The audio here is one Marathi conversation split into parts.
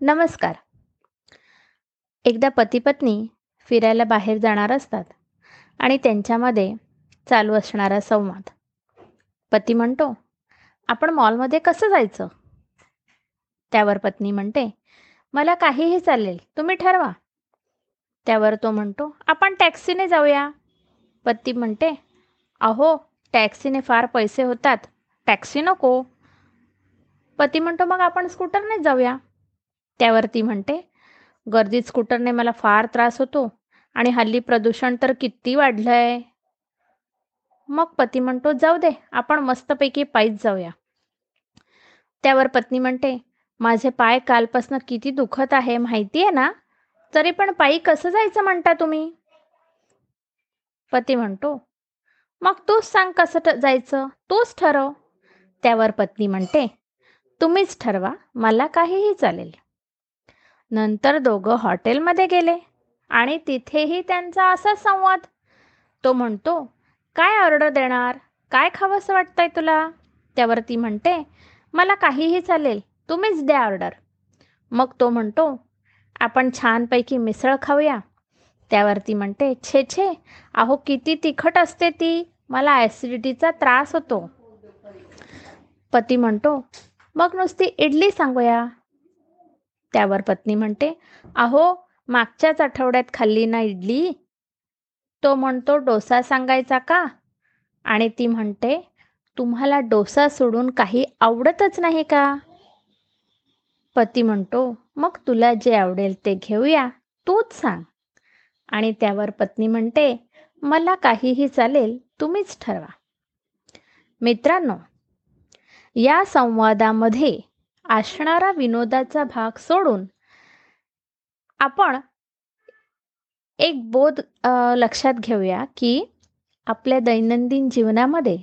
नमस्कार. एकदा पती पत्नी फिरायला बाहेर जाणार असतात आणि त्यांच्यामध्ये चालू असणारा संवाद. पती म्हणतो आपण मॉलमध्ये कसं जायचं? त्यावर पत्नी म्हणते मला काहीही चालेल तुम्ही ठरवा. त्यावर तो म्हणतो आपण टॅक्सीने जाऊया. पती म्हणते अहो टॅक्सीने फार पैसे होतात टॅक्सी नको. पती म्हणतो मग आपण स्कूटरने जाऊया. त्यावर ती म्हणते गर्दीत स्कूटरने मला फार त्रास होतो आणि हल्ली प्रदूषण तर किती वाढलं आहे मग पती म्हणतो जाऊ दे आपण मस्तपैकी पायीच जाऊया. त्यावर पत्नी म्हणते माझे पाय कालपासनं किती दुखत आहे माहिती आहे ना? तरी पण पायी कसं जायचं म्हणता तुम्ही? पती म्हणतो मग तूच सांग कसं जायचं? तूच ठरव. त्यावर पत्नी म्हणते तुम्हीच ठरवा मला काहीही चालेल. नंतर दोघं हॉटेलमध्ये गेले आणि तिथेही त्यांचा असा संवाद. तो म्हणतो काय ऑर्डर देणार? काय खावंसं वाटतंय तुला? त्यावरती म्हणते मला काहीही चालेल तुम्हीच द्या ऑर्डर. मग तो म्हणतो आपण छानपैकी मिसळ खाऊया. त्यावरती म्हणते छे छे अहो किती तिखट असते ती मला ॲसिडिटीचा त्रास होतो. पती म्हणतो मग नुसती इडली सांगूया. त्यावर पत्नी म्हणते अहो मागच्याच आठवड्यात खाल्ली ना इडली? तो म्हणतो डोसा सांगायचा का? आणि ती म्हणते तुम्हाला डोसा सोडून काही आवडतच नाही का? पती म्हणतो मग तुला जे आवडेल ते घेऊया तूच सांग. आणि त्यावर पत्नी म्हणते मला काहीही चालेल तुम्हीच ठरवा. मित्रांनो या संवादामध्ये असणारा विनोदाचा भाग सोडून आपण एक बोध लक्षात घेऊया की आपल्या दैनंदिन जीवनामध्ये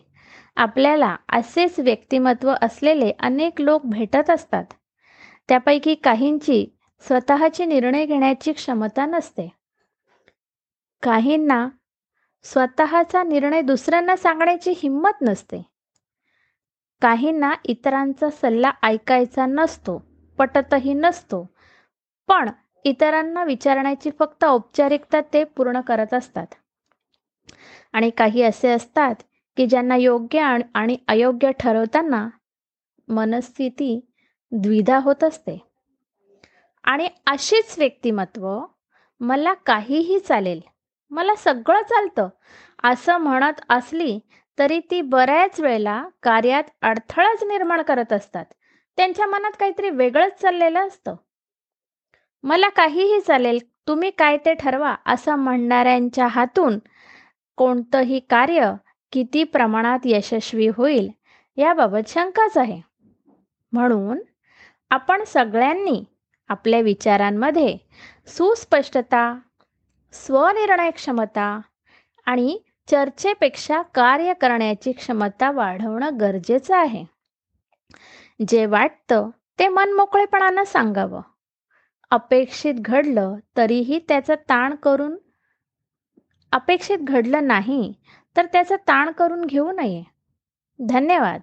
आपल्याला असेच व्यक्तिमत्व असलेले अनेक लोक भेटत असतात. त्यापैकी काहींची स्वतःचे निर्णय घेण्याची क्षमता नसते. काहींना स्वतःचा निर्णय दुसऱ्यांना सांगण्याची हिंमत नसते. काहींना इतरांचा सल्ला ऐकायचा नसतो पटतही नसतो. पण इतरांना विचारण्याची फक्त औपचारिकता ते पूर्ण करत असतात. आणि काही असे असतात की ज्यांना योग्य आणि अयोग्य ठरवताना मनस्थिती द्विधा होत असते. आणि अशीच व्यक्तिमत्व मला काहीही चालेल मला सगळं चालतं. असं म्हणत असली तरी ती बऱ्याच वेळेला कार्यात अडथळाच निर्माण करत असतात. त्यांच्या मनात काहीतरी वेगळंच चाललेलं असतं. मला काहीही चालेल तुम्ही काय ते ठरवा असं म्हणणाऱ्यांच्या हातून कोणतंही कार्य किती प्रमाणात यशस्वी होईल याबाबत शंकाच आहे. म्हणून आपण सगळ्यांनी आपल्या विचारांमध्ये सुस्पष्टता स्वनिर्णय क्षमता आणि चर्चेपेक्षा कार्य करण्याची क्षमता वाढवणं गरजेचं आहे. जे वाटतं ते मन मोकळेपणानं सांगावं. अपेक्षित घडलं तरीही त्याचा ताण करून अपेक्षित घडलं नाही तर त्याचा ताण करून घेऊ नये. धन्यवाद.